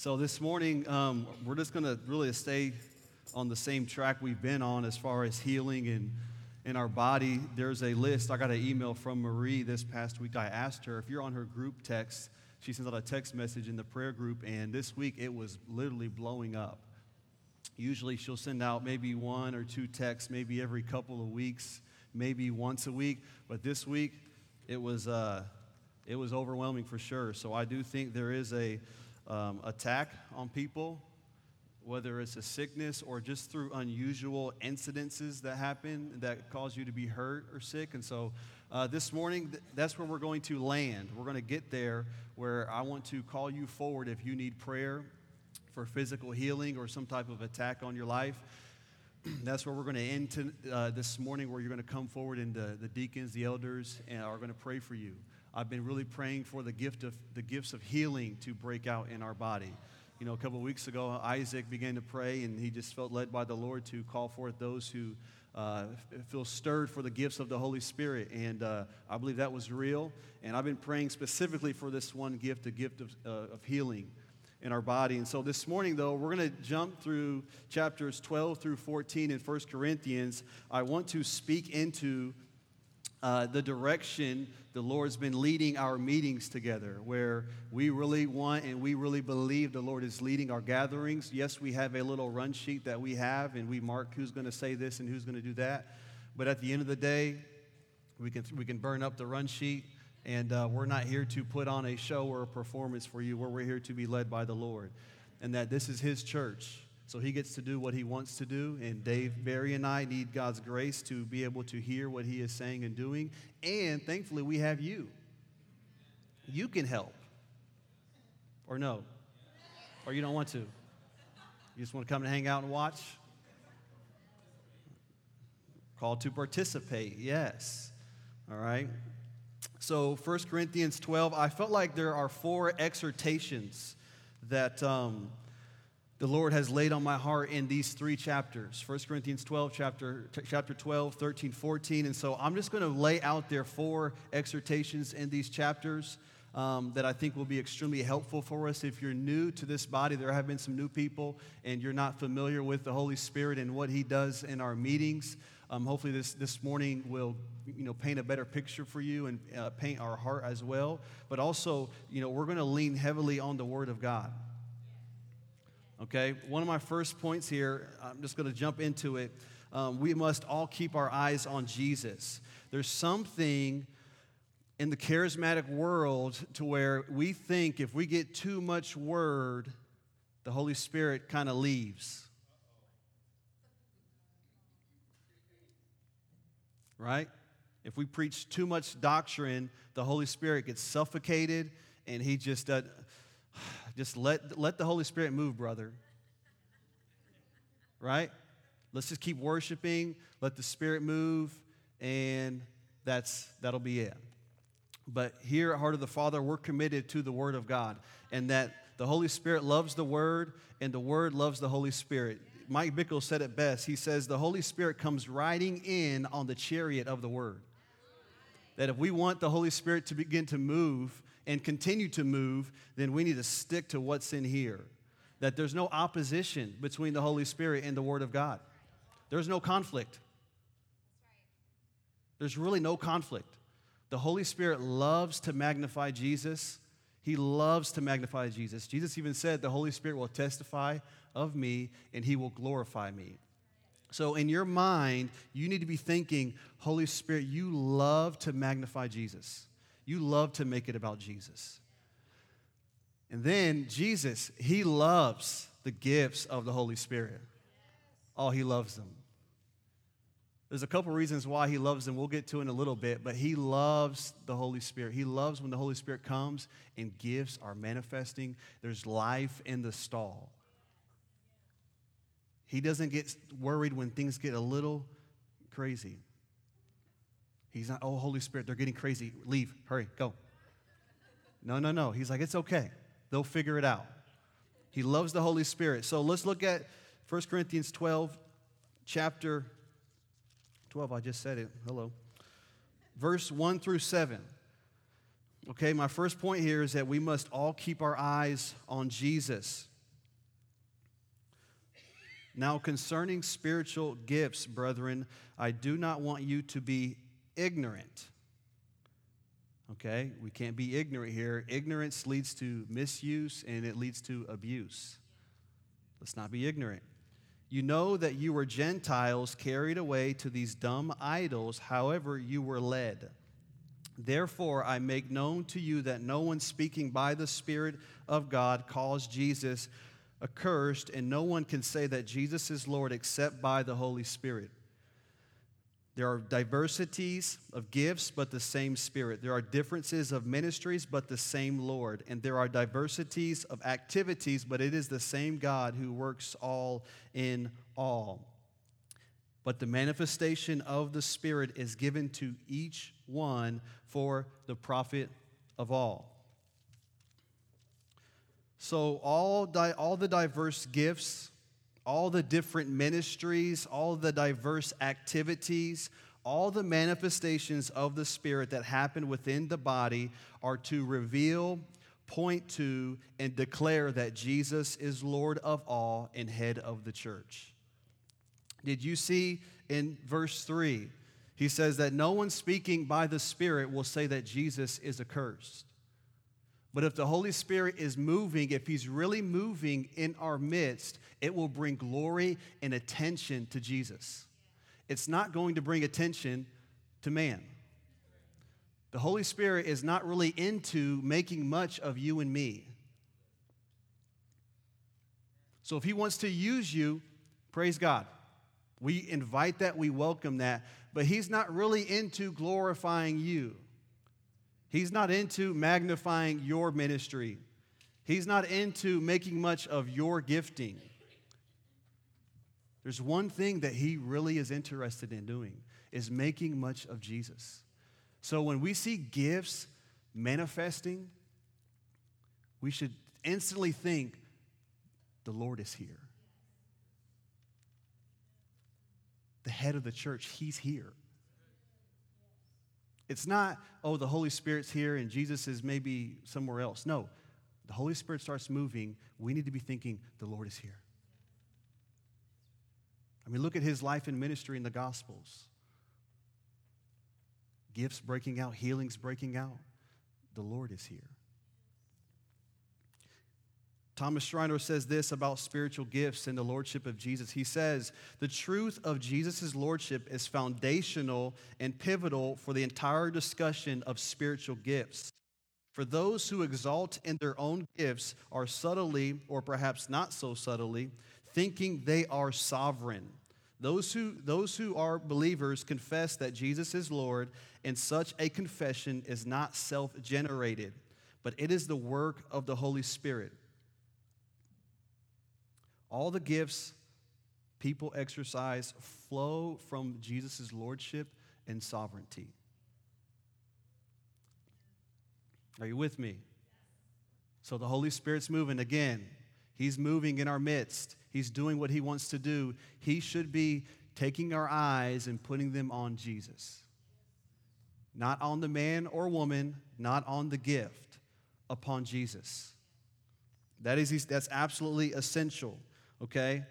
So this morning, um, we're just going to really stay on the same track we've been on as far as healing and in our body. There's a list. I got an email from Marie this past week. I asked her if you're on her group text. She sends out a text message in the prayer group, and this week it was literally blowing up. Usually she'll send out maybe one or two texts, maybe every couple of weeks, maybe once a week. But this week, it was, uh, it was overwhelming for sure. So I do think there is a um, attack on people, whether it's a sickness or just through unusual incidences that happen that cause you to be hurt or sick. And so uh, this morning, th- that's where we're going to land. We're going to get there where I want to call you forward if you need prayer for physical healing or some type of attack on your life. That's where we're going to end to, uh, this morning, where you're going to come forward and the, the deacons, the elders, and are going to pray for you. I've been really praying for the gift of the gifts of healing to break out in our body. You know, a couple of weeks ago, Isaac began to pray, and he just felt led by the Lord to call forth those who uh, feel stirred for the gifts of the Holy Spirit. And uh, I believe that was real. And I've been praying specifically for this one gift, the gift of, uh, of healing in our body. And so this morning, though, we're going to jump through chapters 12 through 14 in 1 Corinthians. I want to speak into uh, the direction the Lord's been leading our meetings together, where we really want and we really believe the Lord is leading our gatherings. Yes, we have a little run sheet that we have, and we mark who's going to say this and who's going to do that. But at the end of the day, we can, we can burn up the run sheet and uh, we're not here to put on a show or a performance for you, where we're here to be led by the Lord. And that this is His church. So He gets to do what He wants to do. And Dave, Barry, and I need God's grace to be able to hear what He is saying and doing. And thankfully, we have you. You can help. Or no? Or you don't want to? You just want to come and hang out and watch? Called to participate, yes. All right. So, 1 Corinthians 12, I felt like there are four exhortations that um, the Lord has laid on my heart in these three chapters 1 Corinthians 12, chapter, chapter 12, 13, 14. And so I'm just going to lay out there four exhortations in these chapters. Um, that I think will be extremely helpful for us. If you're new to this body, there have been some new people, and you're not familiar with the Holy Spirit and what He does in our meetings. Um, hopefully, this, this morning will you know, paint a better picture for you and uh, paint our heart as well. But also, you know, we're going to lean heavily on the Word of God. Okay, one of my first points here, I'm just going to jump into it. Um, we must all keep our eyes on Jesus. There's something in the charismatic world to where we think if we get too much word, the Holy Spirit kind of leaves. right? If we preach too much doctrine, the Holy Spirit gets suffocated and he just uh, just let let the Holy Spirit move, brother. Right? Let's just keep worshiping, let the Spirit move, and that's that'll be it. But here at Heart of the Father, we're committed to the Word of God, and that the Holy Spirit loves the Word, and the Word loves the Holy Spirit. Mike Bickle said it best. He says, The Holy Spirit comes riding in on the chariot of the Word. That if we want the Holy Spirit to begin to move and continue to move, then we need to stick to what's in here. That there's no opposition between the Holy Spirit and the Word of God, there's no conflict. There's really no conflict. The Holy Spirit loves to magnify Jesus. He loves to magnify Jesus. Jesus even said, The Holy Spirit will testify of me and he will glorify me. So, in your mind, you need to be thinking, Holy Spirit, you love to magnify Jesus. You love to make it about Jesus. And then Jesus, he loves the gifts of the Holy Spirit. Oh, he loves them. There's a couple reasons why he loves them. We'll get to in a little bit, but he loves the Holy Spirit. He loves when the Holy Spirit comes and gifts are manifesting. There's life in the stall. He doesn't get worried when things get a little crazy. He's not, oh, Holy Spirit, they're getting crazy. Leave, hurry, go. No, no, no. He's like, it's okay. They'll figure it out. He loves the Holy Spirit. So let's look at 1 Corinthians 12, chapter 12. I just said it. Hello. Verse 1 through 7. Okay, my first point here is that we must all keep our eyes on Jesus. Now, concerning spiritual gifts, brethren, I do not want you to be ignorant. Okay? We can't be ignorant here. Ignorance leads to misuse and it leads to abuse. Let's not be ignorant. You know that you were Gentiles carried away to these dumb idols, however, you were led. Therefore, I make known to you that no one speaking by the Spirit of God calls Jesus accursed, and no one can say that Jesus is Lord except by the Holy Spirit. There are diversities of gifts, but the same Spirit. There are differences of ministries, but the same Lord. And there are diversities of activities, but it is the same God who works all in all. But the manifestation of the Spirit is given to each one for the profit of all. So, all, di- all the diverse gifts, all the different ministries, all the diverse activities, all the manifestations of the Spirit that happen within the body are to reveal, point to, and declare that Jesus is Lord of all and head of the church. Did you see in verse 3? He says that no one speaking by the Spirit will say that Jesus is accursed. But if the Holy Spirit is moving, if He's really moving in our midst, it will bring glory and attention to Jesus. It's not going to bring attention to man. The Holy Spirit is not really into making much of you and me. So if He wants to use you, praise God. We invite that, we welcome that, but He's not really into glorifying you. He's not into magnifying your ministry. He's not into making much of your gifting. There's one thing that he really is interested in doing is making much of Jesus. So when we see gifts manifesting, we should instantly think the Lord is here. The head of the church, he's here. It's not, oh, the Holy Spirit's here and Jesus is maybe somewhere else. No, the Holy Spirit starts moving. We need to be thinking, the Lord is here. I mean, look at his life and ministry in the Gospels gifts breaking out, healings breaking out. The Lord is here. Thomas Schreiner says this about spiritual gifts and the lordship of Jesus. He says, The truth of Jesus' lordship is foundational and pivotal for the entire discussion of spiritual gifts. For those who exalt in their own gifts are subtly, or perhaps not so subtly, thinking they are sovereign. Those who, those who are believers confess that Jesus is Lord, and such a confession is not self generated, but it is the work of the Holy Spirit. All the gifts people exercise flow from Jesus' lordship and sovereignty. Are you with me? So the Holy Spirit's moving again. He's moving in our midst. He's doing what he wants to do. He should be taking our eyes and putting them on Jesus. Not on the man or woman, not on the gift, upon Jesus. That is, that's absolutely essential okay?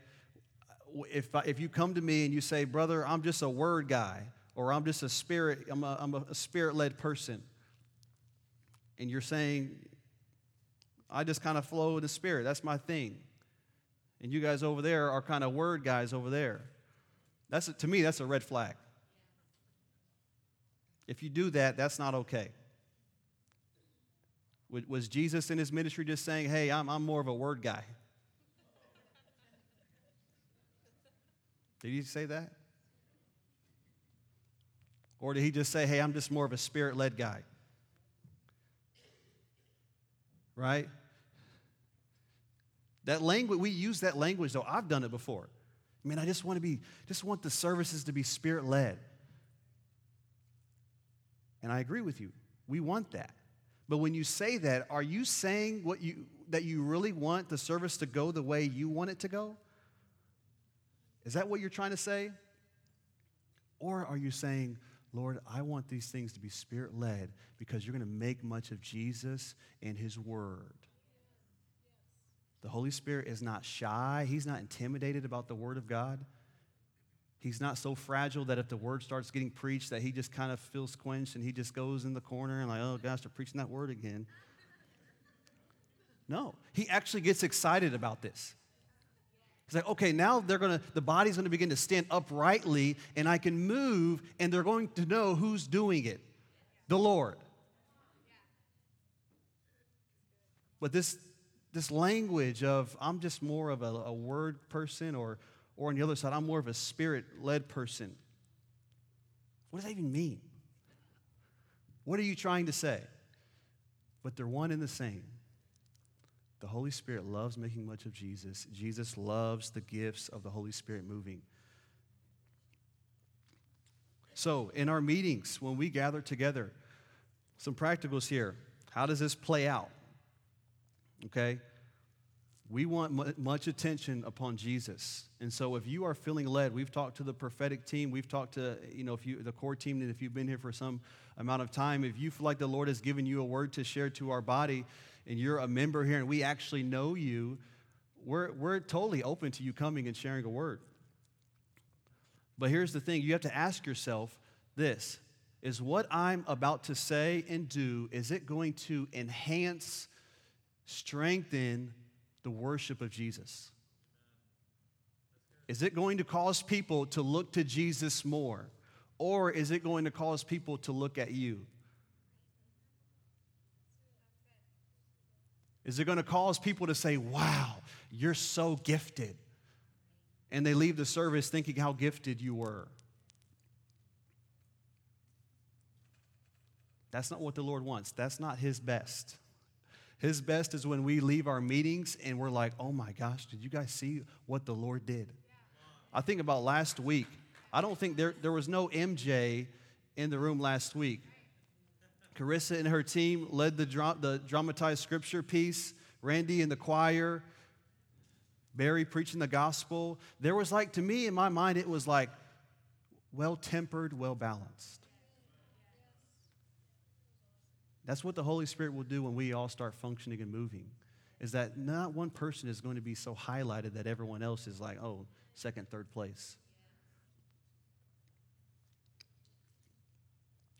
If, if you come to me and you say, brother, I'm just a word guy, or I'm just a spirit, I'm a, I'm a spirit led person, and you're saying, I just kind of flow with the spirit, that's my thing. And you guys over there are kind of word guys over there. That's a, to me, that's a red flag. If you do that, that's not okay. Was Jesus in his ministry just saying, hey, I'm, I'm more of a word guy? Did he say that? Or did he just say, hey, I'm just more of a spirit led guy? Right? That language, we use that language though. I've done it before. I mean, I just want to be, just want the services to be spirit led. And I agree with you. We want that. But when you say that, are you saying what you that you really want the service to go the way you want it to go? Is that what you're trying to say? Or are you saying, Lord, I want these things to be spirit led because you're going to make much of Jesus and his word? The Holy Spirit is not shy, He's not intimidated about the Word of God. He's not so fragile that if the word starts getting preached that he just kind of feels quenched and he just goes in the corner and like, oh gosh, they're preaching that word again. No, he actually gets excited about this. He's like, okay, now they're gonna, the body's gonna begin to stand uprightly and I can move and they're going to know who's doing it the Lord. But this, this language of I'm just more of a, a word person or or on the other side, I'm more of a spirit led person. What does that even mean? What are you trying to say? But they're one and the same. The Holy Spirit loves making much of Jesus. Jesus loves the gifts of the Holy Spirit moving. So, in our meetings, when we gather together, some practicals here. How does this play out? Okay? We want much attention upon Jesus. And so if you are feeling led, we've talked to the prophetic team, we've talked to, you know, if you the core team and if you've been here for some amount of time, if you feel like the Lord has given you a word to share to our body and you're a member here and we actually know you, we're we're totally open to you coming and sharing a word. But here's the thing, you have to ask yourself this, is what I'm about to say and do is it going to enhance strengthen the worship of Jesus? Is it going to cause people to look to Jesus more? Or is it going to cause people to look at you? Is it going to cause people to say, wow, you're so gifted? And they leave the service thinking how gifted you were. That's not what the Lord wants. That's not His best. His best is when we leave our meetings and we're like, oh my gosh, did you guys see what the Lord did? I think about last week. I don't think there, there was no MJ in the room last week. Carissa and her team led the, dra- the dramatized scripture piece, Randy in the choir, Barry preaching the gospel. There was like, to me, in my mind, it was like well tempered, well balanced. That's what the Holy Spirit will do when we all start functioning and moving. Is that not one person is going to be so highlighted that everyone else is like, oh, second, third place.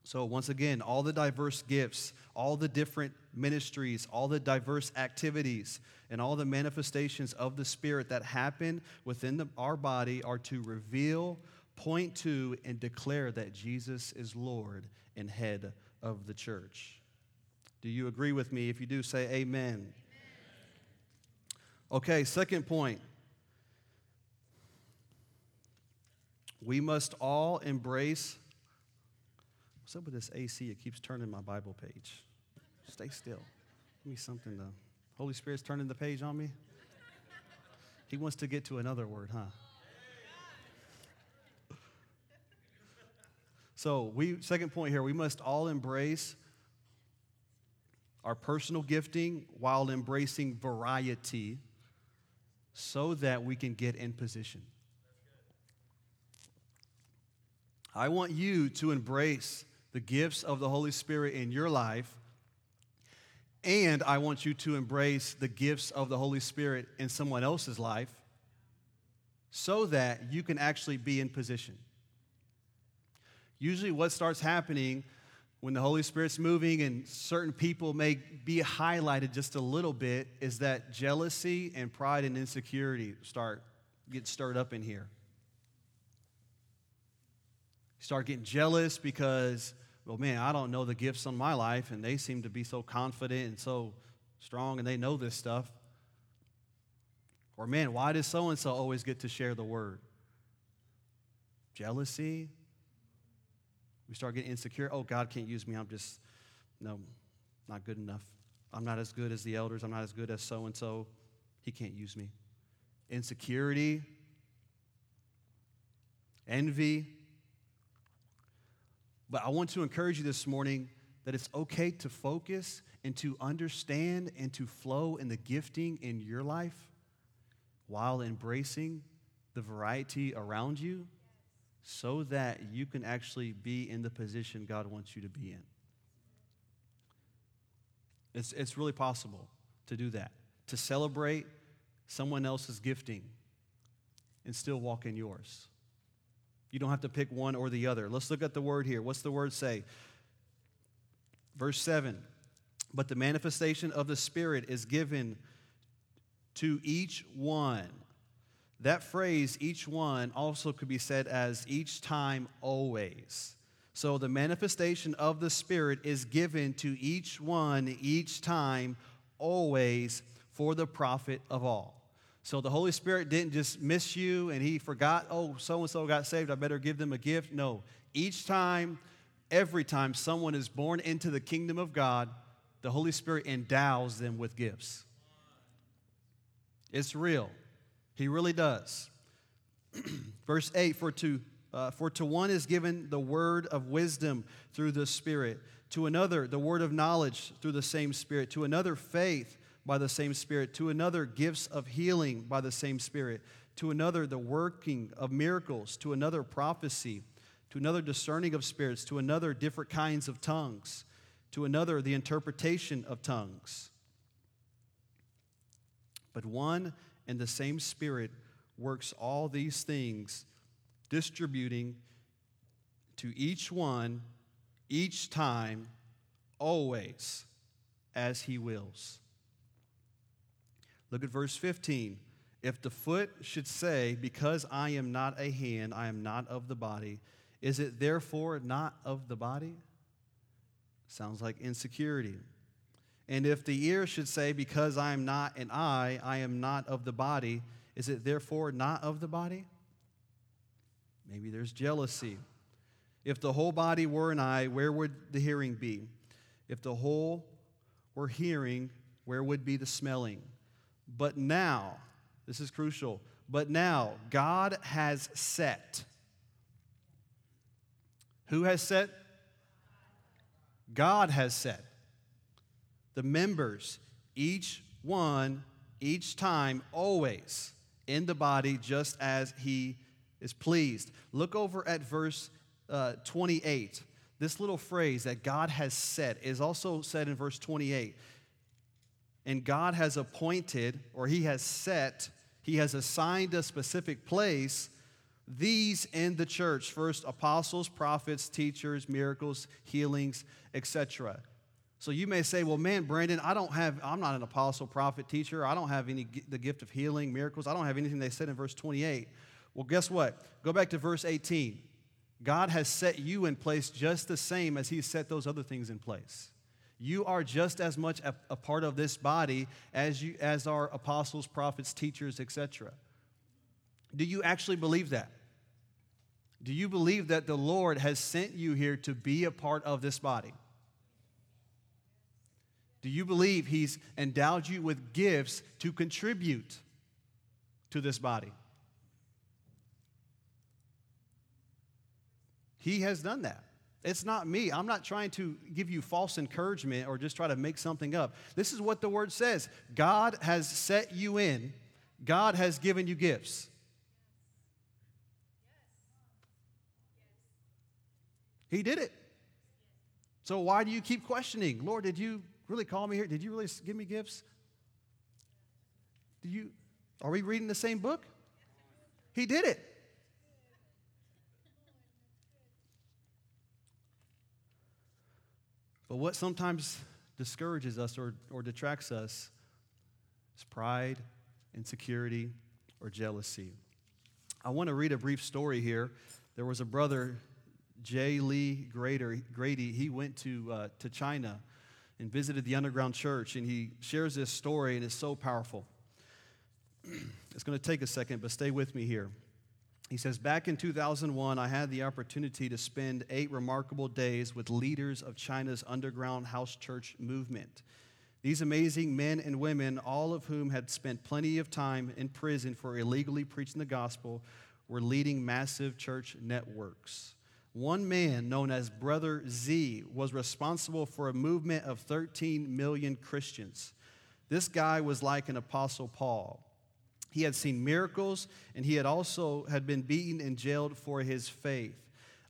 So, once again, all the diverse gifts, all the different ministries, all the diverse activities, and all the manifestations of the Spirit that happen within the, our body are to reveal, point to, and declare that Jesus is Lord and head of the church. Do you agree with me? If you do, say amen. amen. Okay, second point. We must all embrace. What's up with this AC? It keeps turning my Bible page. Stay still. Give me something to. Holy Spirit's turning the page on me. He wants to get to another word, huh? So, we second point here, we must all embrace our personal gifting while embracing variety so that we can get in position. I want you to embrace the gifts of the Holy Spirit in your life, and I want you to embrace the gifts of the Holy Spirit in someone else's life so that you can actually be in position. Usually, what starts happening when the Holy Spirit's moving and certain people may be highlighted just a little bit, is that jealousy and pride and insecurity start get stirred up in here. Start getting jealous because, well, man, I don't know the gifts on my life, and they seem to be so confident and so strong, and they know this stuff. Or, man, why does so and so always get to share the word? Jealousy, we start getting insecure. Oh, God can't use me. I'm just, no, not good enough. I'm not as good as the elders. I'm not as good as so and so. He can't use me. Insecurity, envy. But I want to encourage you this morning that it's okay to focus and to understand and to flow in the gifting in your life while embracing the variety around you so that you can actually be in the position God wants you to be in. It's, it's really possible to do that, to celebrate someone else's gifting and still walk in yours. You don't have to pick one or the other. Let's look at the word here. What's the word say? Verse 7 But the manifestation of the Spirit is given to each one. That phrase, each one, also could be said as each time, always. So the manifestation of the Spirit is given to each one, each time, always, for the profit of all. So the Holy Spirit didn't just miss you and he forgot, oh, so and so got saved, I better give them a gift. No, each time, every time someone is born into the kingdom of God, the Holy Spirit endows them with gifts. It's real. He really does. Verse 8 For to, uh, for to one is given the word of wisdom through the Spirit, to another, the word of knowledge through the same Spirit, to another, faith by the same Spirit, to another, gifts of healing by the same Spirit, to another, the working of miracles, to another, prophecy, to another, discerning of spirits, to another, different kinds of tongues, to another, the interpretation of tongues. But one and the same Spirit works all these things, distributing to each one, each time, always, as He wills. Look at verse 15. If the foot should say, Because I am not a hand, I am not of the body, is it therefore not of the body? Sounds like insecurity. And if the ear should say, Because I am not an eye, I am not of the body, is it therefore not of the body? Maybe there's jealousy. If the whole body were an eye, where would the hearing be? If the whole were hearing, where would be the smelling? But now, this is crucial, but now God has set. Who has set? God has set the members, each one, each time, always in the body, just as he is pleased. Look over at verse uh, 28. This little phrase that God has set is also said in verse 28 and God has appointed or He has set, He has assigned a specific place, these in the church first, apostles, prophets, teachers, miracles, healings, etc. So you may say, well, man, Brandon, I don't have, I'm not an apostle, prophet, teacher. I don't have any, the gift of healing, miracles. I don't have anything they said in verse 28. Well, guess what? Go back to verse 18. God has set you in place just the same as He set those other things in place. You are just as much a, a part of this body as, you, as are apostles, prophets, teachers, etc. Do you actually believe that? Do you believe that the Lord has sent you here to be a part of this body? Do you believe He's endowed you with gifts to contribute to this body? He has done that. It's not me. I'm not trying to give you false encouragement or just try to make something up. This is what the word says God has set you in, God has given you gifts. He did it. So why do you keep questioning? Lord, did you really call me here? Did you really give me gifts? Do you are we reading the same book? He did it. But what sometimes discourages us or, or detracts us is pride, insecurity, or jealousy. I want to read a brief story here. There was a brother, J. Lee Grady. He went to, uh, to China and visited the underground church, and he shares this story, and it's so powerful. it's going to take a second, but stay with me here. He says, Back in 2001, I had the opportunity to spend eight remarkable days with leaders of China's underground house church movement. These amazing men and women, all of whom had spent plenty of time in prison for illegally preaching the gospel, were leading massive church networks. One man, known as Brother Z, was responsible for a movement of 13 million Christians. This guy was like an Apostle Paul. He had seen miracles, and he had also had been beaten and jailed for his faith.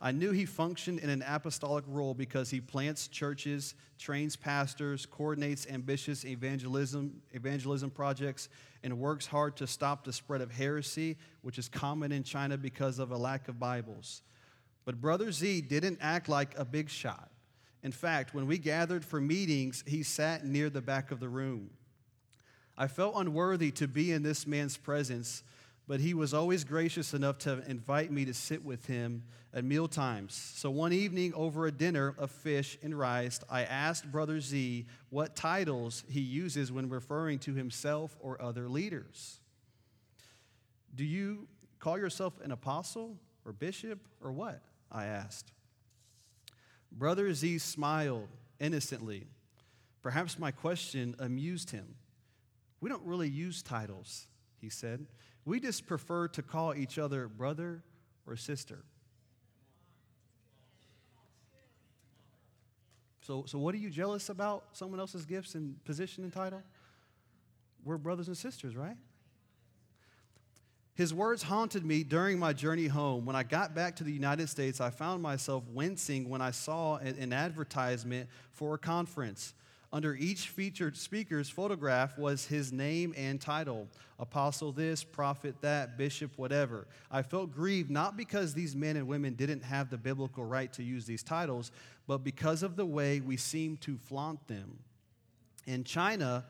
I knew he functioned in an apostolic role because he plants churches, trains pastors, coordinates ambitious evangelism, evangelism projects, and works hard to stop the spread of heresy, which is common in China because of a lack of Bibles. But Brother Z didn't act like a big shot. In fact, when we gathered for meetings, he sat near the back of the room. I felt unworthy to be in this man's presence, but he was always gracious enough to invite me to sit with him at meal times. So one evening, over a dinner of fish and rice, I asked Brother Z what titles he uses when referring to himself or other leaders. Do you call yourself an apostle or bishop or what? I asked. Brother Z smiled innocently. Perhaps my question amused him. We don't really use titles, he said. We just prefer to call each other brother or sister. So, so what are you jealous about someone else's gifts and position and title? We're brothers and sisters, right? His words haunted me during my journey home. When I got back to the United States, I found myself wincing when I saw an advertisement for a conference. Under each featured speaker's photograph was his name and title apostle this, prophet that, bishop whatever. I felt grieved not because these men and women didn't have the biblical right to use these titles, but because of the way we seem to flaunt them. In China,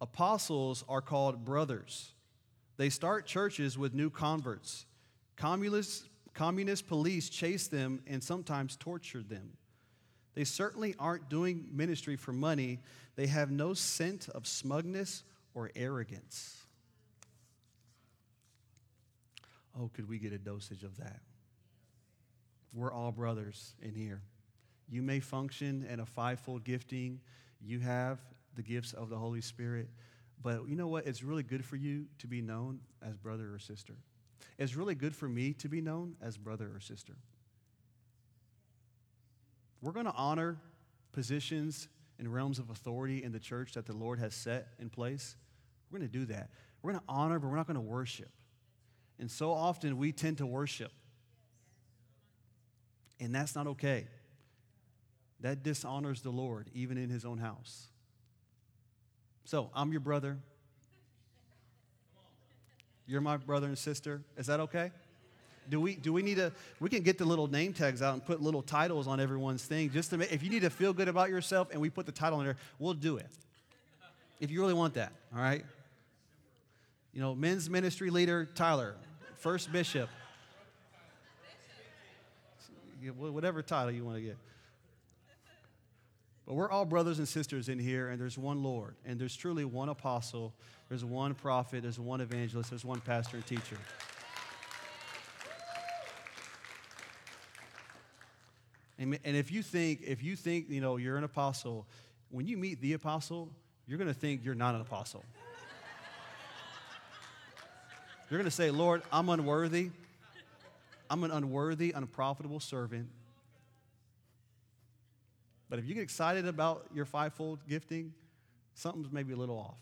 apostles are called brothers. They start churches with new converts. Communist, communist police chase them and sometimes torture them. They certainly aren't doing ministry for money. They have no scent of smugness or arrogance. Oh, could we get a dosage of that? We're all brothers in here. You may function in a fivefold gifting. You have the gifts of the Holy Spirit. But you know what? It's really good for you to be known as brother or sister. It's really good for me to be known as brother or sister. We're going to honor positions and realms of authority in the church that the Lord has set in place. We're going to do that. We're going to honor, but we're not going to worship. And so often we tend to worship. And that's not okay. That dishonors the Lord, even in his own house. So I'm your brother. You're my brother and sister. Is that okay? Do we, do we need to, we can get the little name tags out and put little titles on everyone's thing just to make, if you need to feel good about yourself and we put the title in there, we'll do it. If you really want that, all right? You know, men's ministry leader, Tyler, first bishop. Whatever title you want to get. But we're all brothers and sisters in here, and there's one Lord, and there's truly one apostle, there's one prophet, there's one evangelist, there's one pastor and teacher. And, if you think, if you think, you know, you're an apostle, when you meet the apostle, you're going to think you're not an apostle. you're going to say, Lord, I'm unworthy. I'm an unworthy, unprofitable servant. But if you get excited about your fivefold gifting, something's maybe a little off.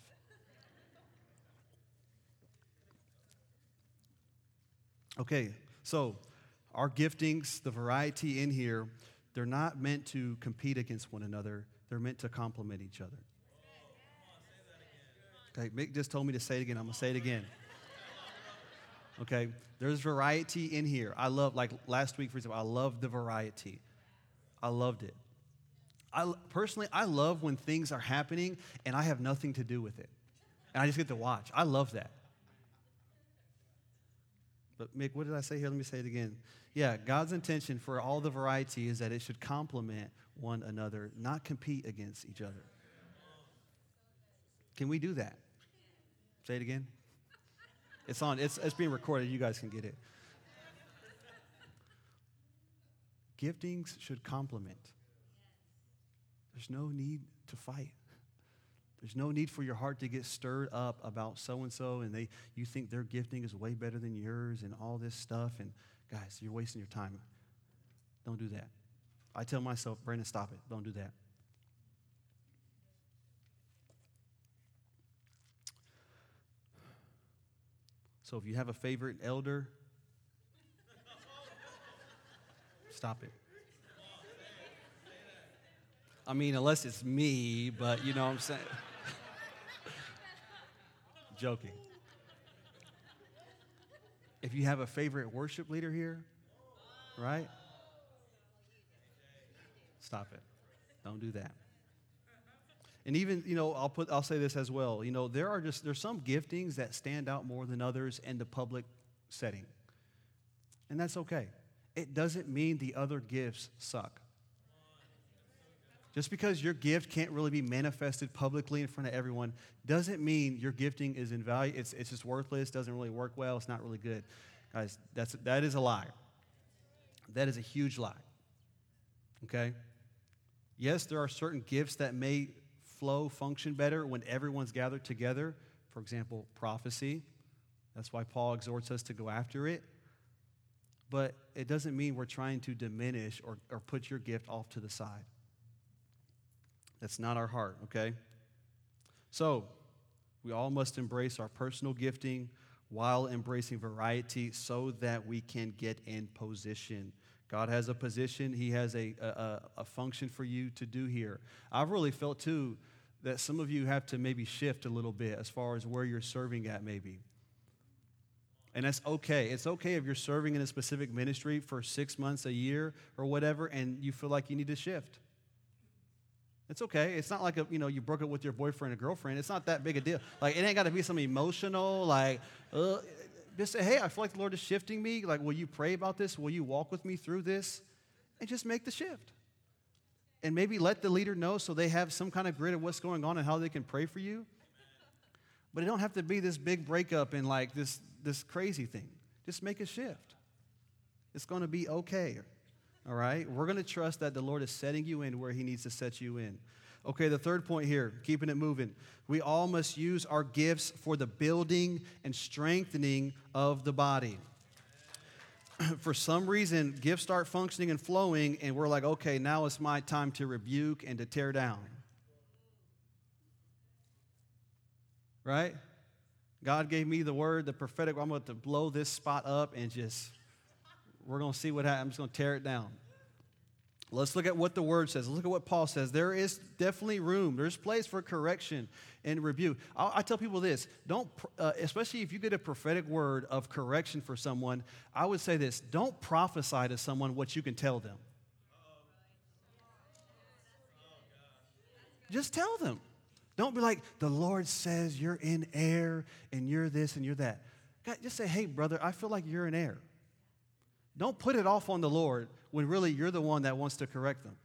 Okay, so our giftings, the variety in here, they're not meant to compete against one another, they're meant to complement each other. Okay, Mick just told me to say it again. I'm going to say it again. Okay, there's variety in here. I love, like last week, for example, I love the variety. I loved it. I, personally, I love when things are happening and I have nothing to do with it. And I just get to watch. I love that. But, Mick, what did I say here? Let me say it again. Yeah, God's intention for all the variety is that it should complement one another, not compete against each other. Can we do that? Say it again. It's on, it's, it's being recorded. You guys can get it. Giftings should complement. There's no need to fight. There's no need for your heart to get stirred up about so and so and they you think their gifting is way better than yours and all this stuff and guys, you're wasting your time. Don't do that. I tell myself, Brandon, stop it. Don't do that. So if you have a favorite elder, Stop it. I mean, unless it's me, but you know what I'm saying? Joking. If you have a favorite worship leader here, right? Stop it. Don't do that. And even, you know, I'll put I'll say this as well. You know, there are just there's some giftings that stand out more than others in the public setting. And that's okay. It doesn't mean the other gifts suck. Just because your gift can't really be manifested publicly in front of everyone doesn't mean your gifting is invaluable. It's, it's just worthless, doesn't really work well, it's not really good. Guys, that's, that is a lie. That is a huge lie. Okay? Yes, there are certain gifts that may flow, function better when everyone's gathered together. For example, prophecy. That's why Paul exhorts us to go after it. But it doesn't mean we're trying to diminish or, or put your gift off to the side. That's not our heart, okay? So, we all must embrace our personal gifting while embracing variety so that we can get in position. God has a position, He has a, a, a, function for you to do here. I've really felt too that some of you have to maybe shift a little bit as far as where you're serving at, maybe. And that's okay. It's okay if you're serving in a specific ministry for six months, a year, or whatever, and you feel like you need to shift. It's okay. It's not like a, you know you broke up with your boyfriend or girlfriend. It's not that big a deal. Like it ain't got to be some emotional. Like uh, just say, hey, I feel like the Lord is shifting me. Like, will you pray about this? Will you walk with me through this? And just make the shift. And maybe let the leader know so they have some kind of grid of what's going on and how they can pray for you. But it don't have to be this big breakup and like this this crazy thing. Just make a shift. It's going to be okay. All right? We're going to trust that the Lord is setting you in where He needs to set you in. Okay, the third point here, keeping it moving. We all must use our gifts for the building and strengthening of the body. for some reason, gifts start functioning and flowing, and we're like, okay, now it's my time to rebuke and to tear down. Right? God gave me the word, the prophetic, I'm going to blow this spot up and just, we're going to see what happens. I'm just going to tear it down. Let's look at what the word says. Look at what Paul says. There is definitely room. There's place for correction and rebuke. i I tell people this: don't, uh, especially if you get a prophetic word of correction for someone. I would say this: don't prophesy to someone what you can tell them. Just tell them. Don't be like, the Lord says you're in air and you're this and you're that. God, just say, hey, brother, I feel like you're in air. Don't put it off on the Lord when really you're the one that wants to correct them.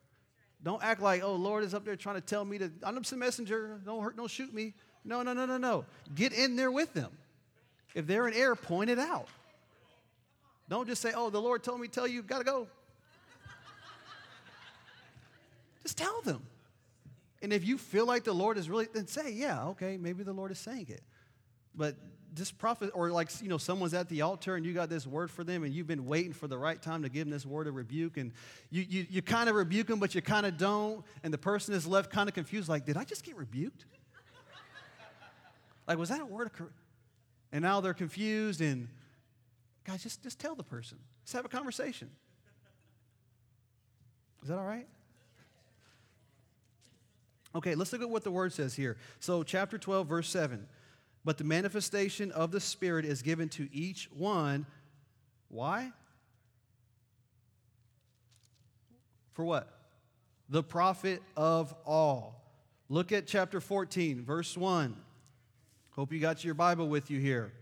Don't act like, oh, Lord is up there trying to tell me to, I'm just a messenger. Don't hurt, don't shoot me. No, no, no, no, no. Get in there with them. If they're in error, point it out. Don't just say, oh, the Lord told me tell you, got to go. just tell them. And if you feel like the Lord is really, then say, yeah, okay, maybe the Lord is saying it. But this prophet, or like, you know, someone's at the altar and you got this word for them and you've been waiting for the right time to give them this word of rebuke and you, you, you kind of rebuke them, but you kind of don't. And the person is left kind of confused, like, did I just get rebuked? like, was that a word of correction? And now they're confused and, guys, just, just tell the person. Just have a conversation. Is that all right? Okay, let's look at what the word says here. So, chapter 12, verse 7. But the manifestation of the Spirit is given to each one. Why? For what? The profit of all. Look at chapter 14, verse 1. Hope you got your Bible with you here.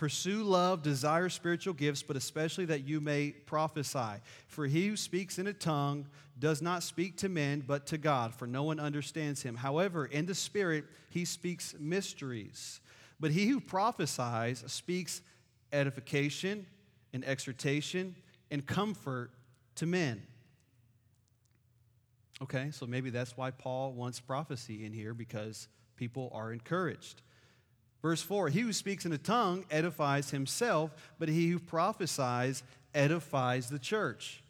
Pursue love, desire spiritual gifts, but especially that you may prophesy. For he who speaks in a tongue does not speak to men, but to God, for no one understands him. However, in the Spirit, he speaks mysteries. But he who prophesies speaks edification and exhortation and comfort to men. Okay, so maybe that's why Paul wants prophecy in here because people are encouraged. Verse 4 He who speaks in a tongue edifies himself, but he who prophesies edifies the church.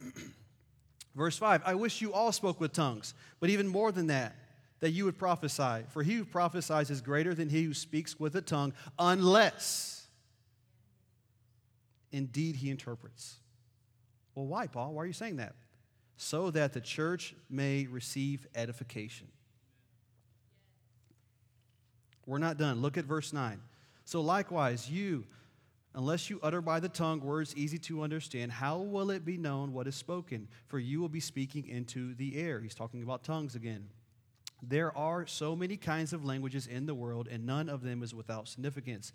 Verse 5 I wish you all spoke with tongues, but even more than that, that you would prophesy. For he who prophesies is greater than he who speaks with a tongue, unless Indeed, he interprets. Well, why, Paul? Why are you saying that? So that the church may receive edification. We're not done. Look at verse 9. So, likewise, you, unless you utter by the tongue words easy to understand, how will it be known what is spoken? For you will be speaking into the air. He's talking about tongues again. There are so many kinds of languages in the world, and none of them is without significance.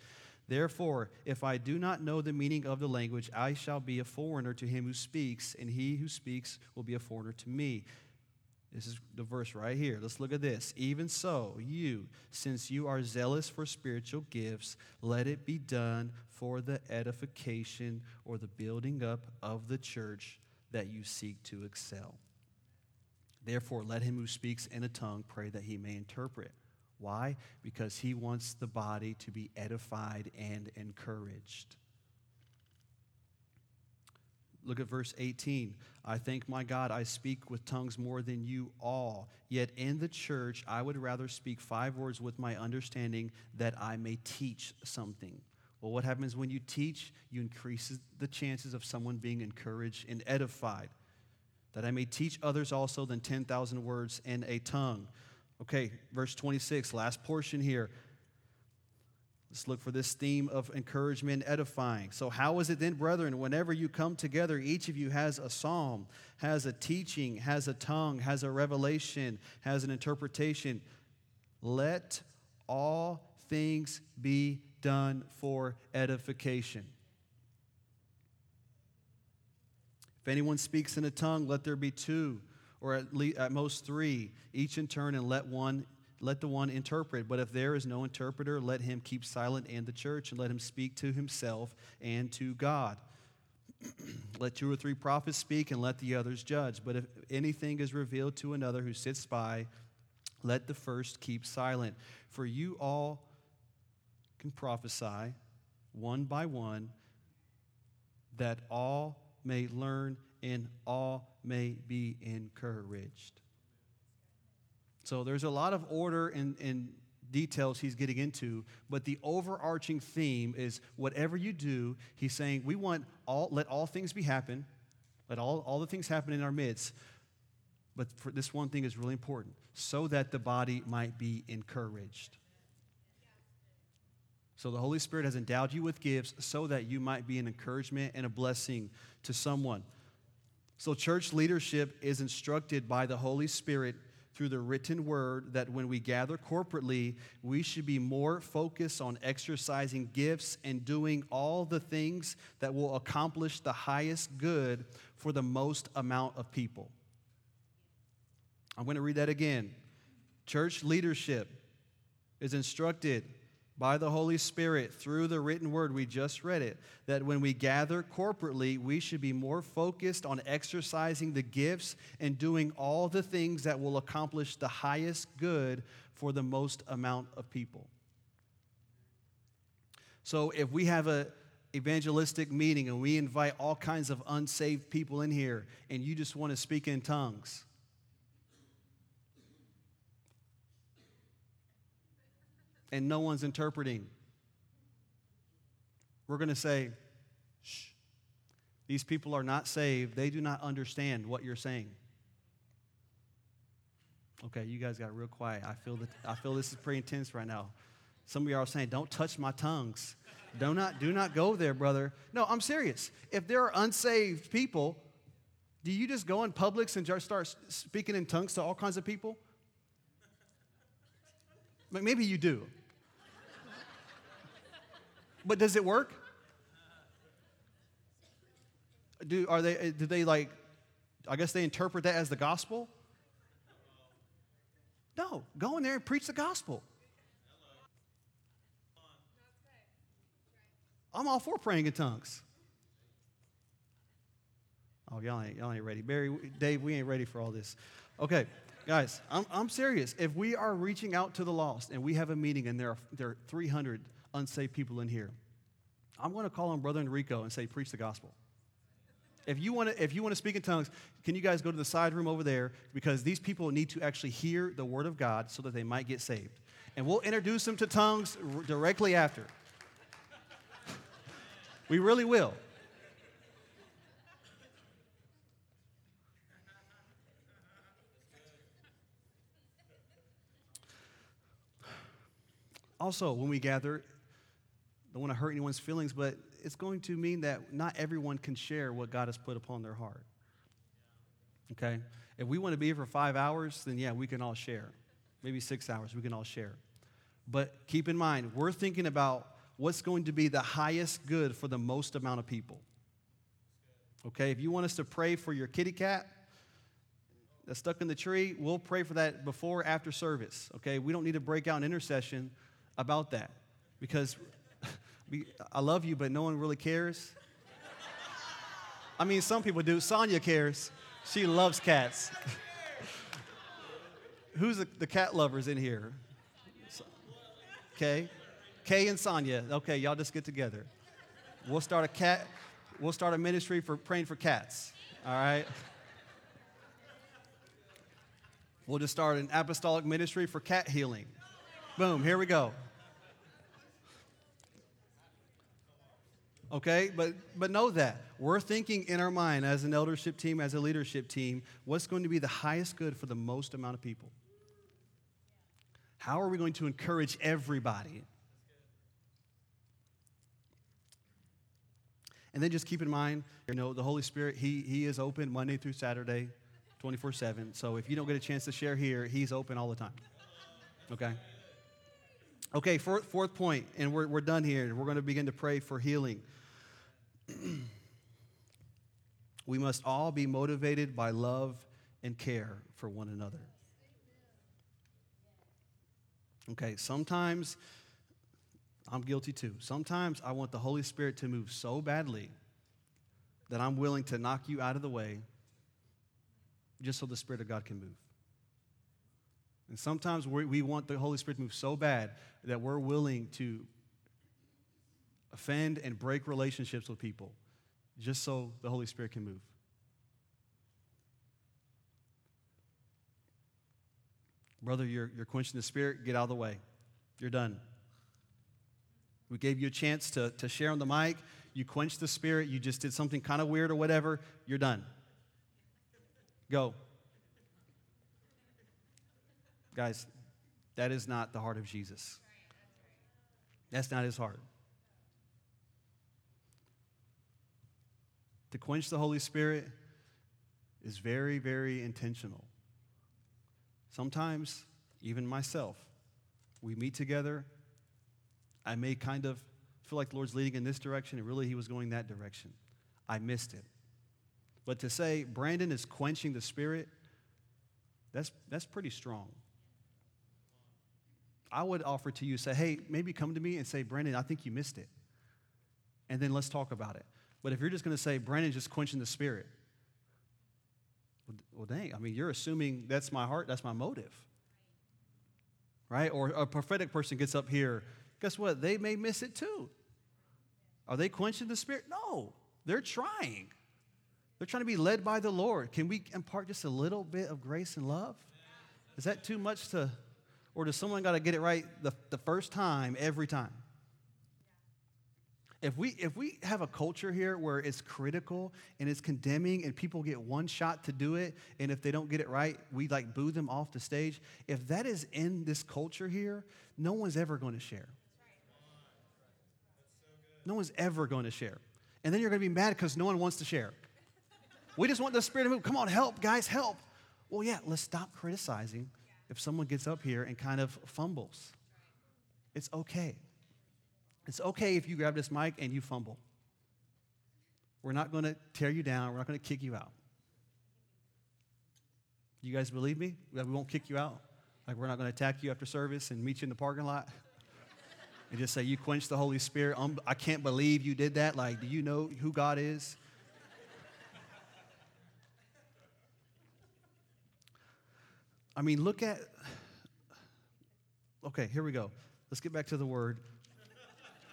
Therefore, if I do not know the meaning of the language, I shall be a foreigner to him who speaks, and he who speaks will be a foreigner to me. This is the verse right here. Let's look at this. Even so, you, since you are zealous for spiritual gifts, let it be done for the edification or the building up of the church that you seek to excel. Therefore, let him who speaks in a tongue pray that he may interpret. Why? Because he wants the body to be edified and encouraged. Look at verse 18. I thank my God I speak with tongues more than you all. Yet in the church I would rather speak five words with my understanding that I may teach something. Well, what happens when you teach? You increase the chances of someone being encouraged and edified. That I may teach others also than 10,000 words in a tongue. Okay, verse 26, last portion here. Let's look for this theme of encouragement, edifying. So, how is it then, brethren, whenever you come together, each of you has a psalm, has a teaching, has a tongue, has a revelation, has an interpretation? Let all things be done for edification. If anyone speaks in a tongue, let there be two or at, least, at most three, each in turn, and let one let the one interpret. But if there is no interpreter, let him keep silent and the church, and let him speak to himself and to God. let two or three prophets speak, and let the others judge. But if anything is revealed to another who sits by, let the first keep silent. For you all can prophesy one by one, that all may learn and all may be encouraged. So there's a lot of order and, and details he's getting into, but the overarching theme is whatever you do, he's saying we want all let all things be happen, let all, all the things happen in our midst. But for this one thing is really important, so that the body might be encouraged. So the Holy Spirit has endowed you with gifts so that you might be an encouragement and a blessing to someone. So, church leadership is instructed by the Holy Spirit through the written word that when we gather corporately, we should be more focused on exercising gifts and doing all the things that will accomplish the highest good for the most amount of people. I'm going to read that again. Church leadership is instructed by the Holy Spirit through the written word, we just read it, that when we gather corporately, we should be more focused on exercising the gifts and doing all the things that will accomplish the highest good for the most amount of people. So if we have a evangelistic meeting and we invite all kinds of unsaved people in here and you just want to speak in tongues, and no one's interpreting, we're going to say, shh, these people are not saved. They do not understand what you're saying. Okay, you guys got real quiet. I feel that I feel this is pretty intense right now. Some of you are saying, "Don't touch my tongues." Do not do not go there, brother. No, I'm serious. If there are unsaved people, do you just go in Publix and just start speaking in tongues to all kinds of people? Maybe you do. But does it work? Do, are they, uh, do they like, I guess they interpret that as the gospel? No, go in there and preach the gospel. I'm all for praying in tongues. Oh, y'all ain't, y'all ain't ready. Barry, Dave, we ain't ready for all this. Okay, guys, I'm, I'm serious. If we are reaching out to the lost and we have a meeting and there are, there are 300 unsaved people in here. I'm going to call on Brother Enrico and say, preach the gospel. If you, want to, if you want to speak in tongues, can you guys go to the side room over there? Because these people need to actually hear the word of God so that they might get saved. And we'll introduce them to tongues r- directly after. we really will. Also, when we gather don't want to hurt anyone's feelings, but it's going to mean that not everyone can share what God has put upon their heart. Okay? If we want to be here for five hours, then yeah, we can all share. Maybe six hours, we can all share. But keep in mind, we're thinking about what's going to be the highest good for the most amount of people. Okay? If you want us to pray for your kitty cat that's stuck in the tree, we'll pray for that before, after service. Okay? We don't need to break out an intercession about that because I love you, but no one really cares. I mean, some people do. Sonia cares. She loves cats. Who's the, the, cat lovers in here? Okay. Kay and Sonia. Okay, y'all just get together. We'll start a cat, we'll start a ministry for praying for cats. All right. We'll just start an apostolic ministry for cat healing. Boom, here we go. Okay? But, but know that. We're thinking in our mind as an eldership team, as a leadership team, what's going to be the highest good for the most amount of people? How are we going to encourage everybody? And then just keep in mind, you know, the Holy Spirit, He, he is open Monday through Saturday, 24 7. So if you don't get a chance to share here, He's open all the time. Okay? Okay, fourth, fourth point, and we're, we're done here. We're going to begin to pray for healing. we must all be motivated by love and care for one another. Okay, sometimes I'm guilty too. Sometimes I want the Holy Spirit to move so badly that I'm willing to knock you out of the way just so the Spirit of God can move. And sometimes we want the Holy Spirit to move so bad that we're willing to offend and break relationships with people just so the Holy Spirit can move. Brother, you're, you're quenching the Spirit, get out of the way. You're done. We gave you a chance to, to share on the mic. You quenched the Spirit. You just did something kind of weird or whatever. You're done. Go. Guys, that is not the heart of Jesus. That's not his heart. To quench the Holy Spirit is very, very intentional. Sometimes, even myself, we meet together. I may kind of feel like the Lord's leading in this direction, and really He was going that direction. I missed it. But to say Brandon is quenching the Spirit, that's, that's pretty strong. I would offer to you, say, hey, maybe come to me and say, Brandon, I think you missed it. And then let's talk about it. But if you're just going to say, Brandon's just quenching the spirit, well, dang, I mean, you're assuming that's my heart, that's my motive. Right? Or a prophetic person gets up here, guess what? They may miss it too. Are they quenching the spirit? No, they're trying. They're trying to be led by the Lord. Can we impart just a little bit of grace and love? Is that too much to or does someone got to get it right the, the first time, every time? If we, if we have a culture here where it's critical and it's condemning and people get one shot to do it, and if they don't get it right, we like boo them off the stage, if that is in this culture here, no one's ever going to share. No one's ever going to share. And then you're going to be mad because no one wants to share. We just want the Spirit to move. Come on, help, guys, help. Well, yeah, let's stop criticizing if someone gets up here and kind of fumbles. It's okay. It's okay if you grab this mic and you fumble. We're not going to tear you down, we're not going to kick you out. You guys believe me? We won't kick you out? Like, we're not going to attack you after service and meet you in the parking lot? and just say, You quenched the Holy Spirit. Um, I can't believe you did that. Like, do you know who God is? I mean, look at. Okay, here we go. Let's get back to the word.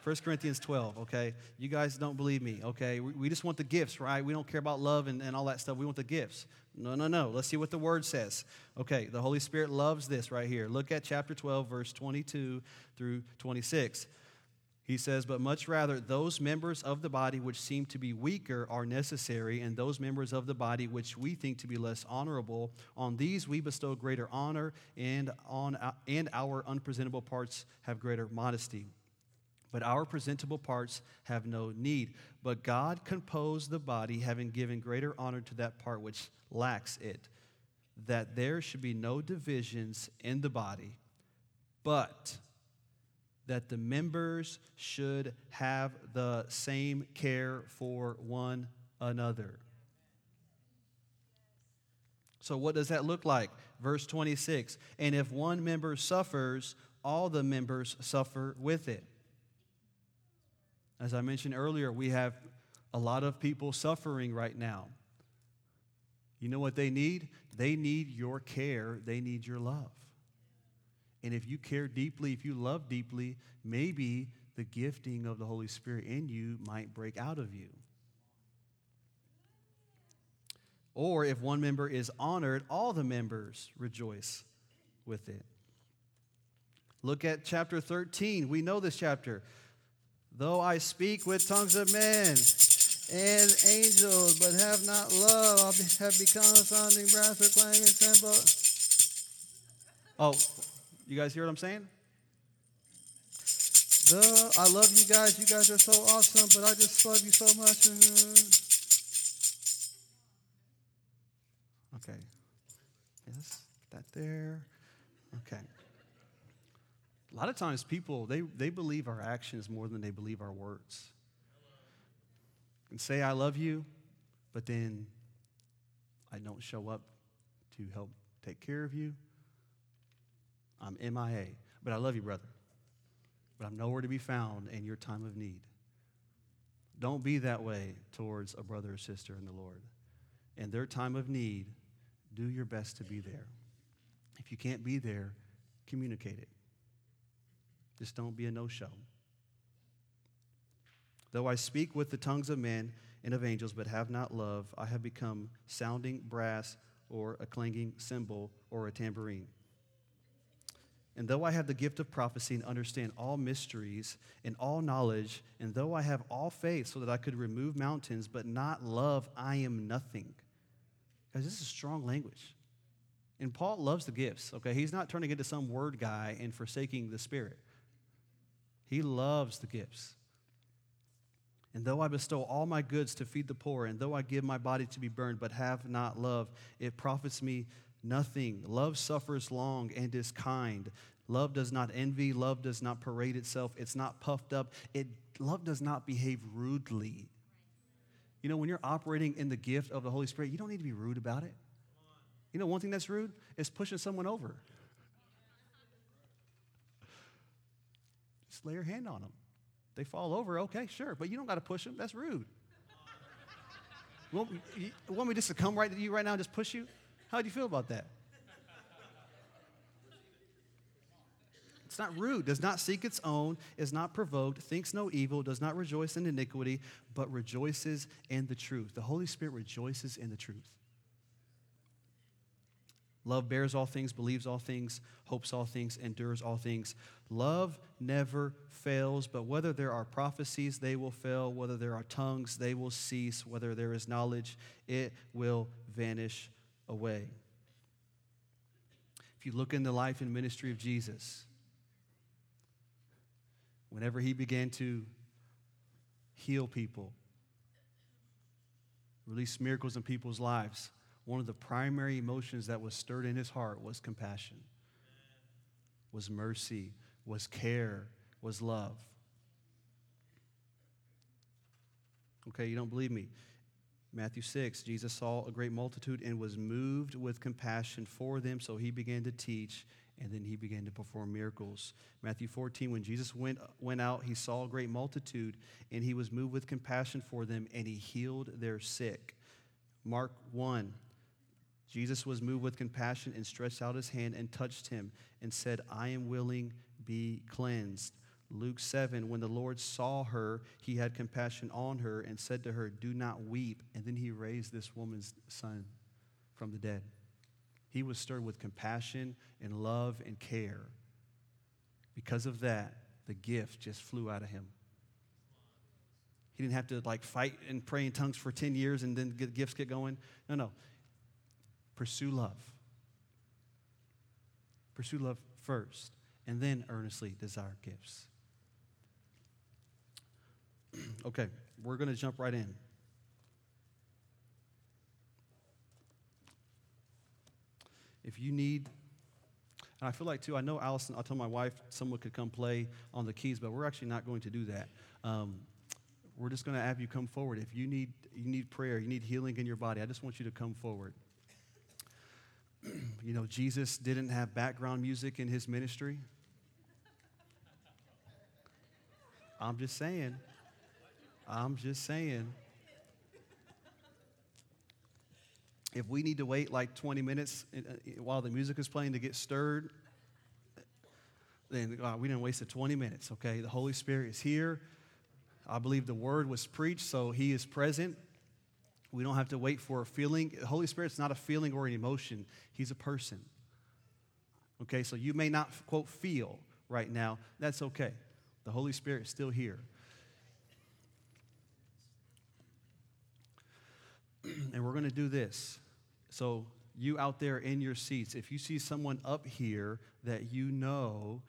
1 Corinthians 12, okay? You guys don't believe me, okay? We, we just want the gifts, right? We don't care about love and, and all that stuff. We want the gifts. No, no, no. Let's see what the word says. Okay, the Holy Spirit loves this right here. Look at chapter 12, verse 22 through 26. He says, But much rather, those members of the body which seem to be weaker are necessary, and those members of the body which we think to be less honorable, on these we bestow greater honor, and, on, and our unpresentable parts have greater modesty. But our presentable parts have no need. But God composed the body, having given greater honor to that part which lacks it, that there should be no divisions in the body, but that the members should have the same care for one another. So, what does that look like? Verse 26 And if one member suffers, all the members suffer with it. As I mentioned earlier, we have a lot of people suffering right now. You know what they need? They need your care, they need your love. And if you care deeply, if you love deeply, maybe the gifting of the Holy Spirit in you might break out of you. Or if one member is honored, all the members rejoice with it. Look at chapter 13. We know this chapter. Though I speak with tongues of men and angels, but have not love, I have become a sounding brass or clanging cymbal. Oh, you guys hear what I'm saying? The, I love you guys. You guys are so awesome, but I just love you so much. Okay. Yes, that there. Okay. A lot of times people, they, they believe our actions more than they believe our words. And say, I love you, but then I don't show up to help take care of you I'm MIA. But I love you, brother. But I'm nowhere to be found in your time of need. Don't be that way towards a brother or sister in the Lord. In their time of need, do your best to be there. If you can't be there, communicate it. Just don't be a no show. Though I speak with the tongues of men and of angels, but have not love, I have become sounding brass or a clanging cymbal or a tambourine. And though I have the gift of prophecy and understand all mysteries and all knowledge, and though I have all faith so that I could remove mountains, but not love, I am nothing. Guys, this is strong language. And Paul loves the gifts, okay? He's not turning into some word guy and forsaking the Spirit. He loves the gifts. And though I bestow all my goods to feed the poor, and though I give my body to be burned, but have not love, it profits me nothing. Love suffers long and is kind. Love does not envy. Love does not parade itself. It's not puffed up. It, love does not behave rudely. You know, when you're operating in the gift of the Holy Spirit, you don't need to be rude about it. You know, one thing that's rude is pushing someone over. Just lay your hand on them. They fall over, okay, sure, but you don't got to push them. That's rude. want, want me just to come right to you right now and just push you? How do you feel about that? It's not rude, does not seek its own, is not provoked, thinks no evil, does not rejoice in iniquity, but rejoices in the truth. The Holy Spirit rejoices in the truth. Love bears all things, believes all things, hopes all things, endures all things. Love never fails, but whether there are prophecies, they will fail. Whether there are tongues, they will cease. Whether there is knowledge, it will vanish away. If you look in the life and ministry of Jesus, whenever he began to heal people, release miracles in people's lives, one of the primary emotions that was stirred in his heart was compassion, was mercy, was care, was love. Okay, you don't believe me? Matthew 6, Jesus saw a great multitude and was moved with compassion for them, so he began to teach and then he began to perform miracles. Matthew 14, when Jesus went, went out, he saw a great multitude and he was moved with compassion for them and he healed their sick. Mark 1, Jesus was moved with compassion and stretched out his hand and touched him and said, I am willing, be cleansed. Luke 7, when the Lord saw her, he had compassion on her and said to her, Do not weep. And then he raised this woman's son from the dead. He was stirred with compassion and love and care. Because of that, the gift just flew out of him He didn't have to like fight and pray in tongues for 10 years and then gifts get going. No, no. Pursue love. Pursue love first, and then earnestly desire gifts. okay, we're going to jump right in. If you need, and I feel like too, I know Allison, I told my wife someone could come play on the keys, but we're actually not going to do that. Um, we're just going to have you come forward. If you need, you need prayer, you need healing in your body, I just want you to come forward. you know, Jesus didn't have background music in his ministry. I'm just saying. I'm just saying. If we need to wait like 20 minutes uh, while the music is playing to get stirred, then uh, we didn't waste the 20 minutes, okay? The Holy Spirit is here. I believe the word was preached, so he is present. We don't have to wait for a feeling. The Holy Spirit's not a feeling or an emotion, He's a person. Okay, so you may not, quote, feel right now. That's okay. The Holy Spirit is still here. and we're going to do this. So, you out there in your seats, if you see someone up here that you know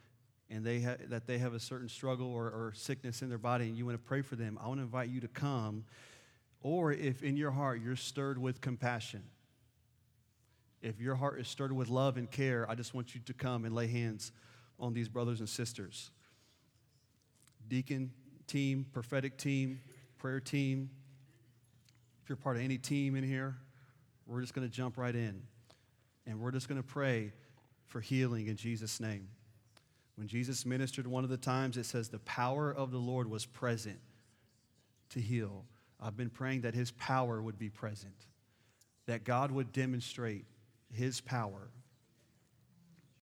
and they ha- that they have a certain struggle or, or sickness in their body and you want to pray for them, I want to invite you to come or if in your heart you're stirred with compassion, if your heart is stirred with love and care, I just want you to come and lay hands on these brothers and sisters. Deacon team, prophetic team, prayer team. If you're part of any team in here, we're just going to jump right in. And we're just going to pray for healing in Jesus' name. When Jesus ministered one of the times, it says the power of the Lord was present to heal. I've been praying that His power would be present, that God would demonstrate His power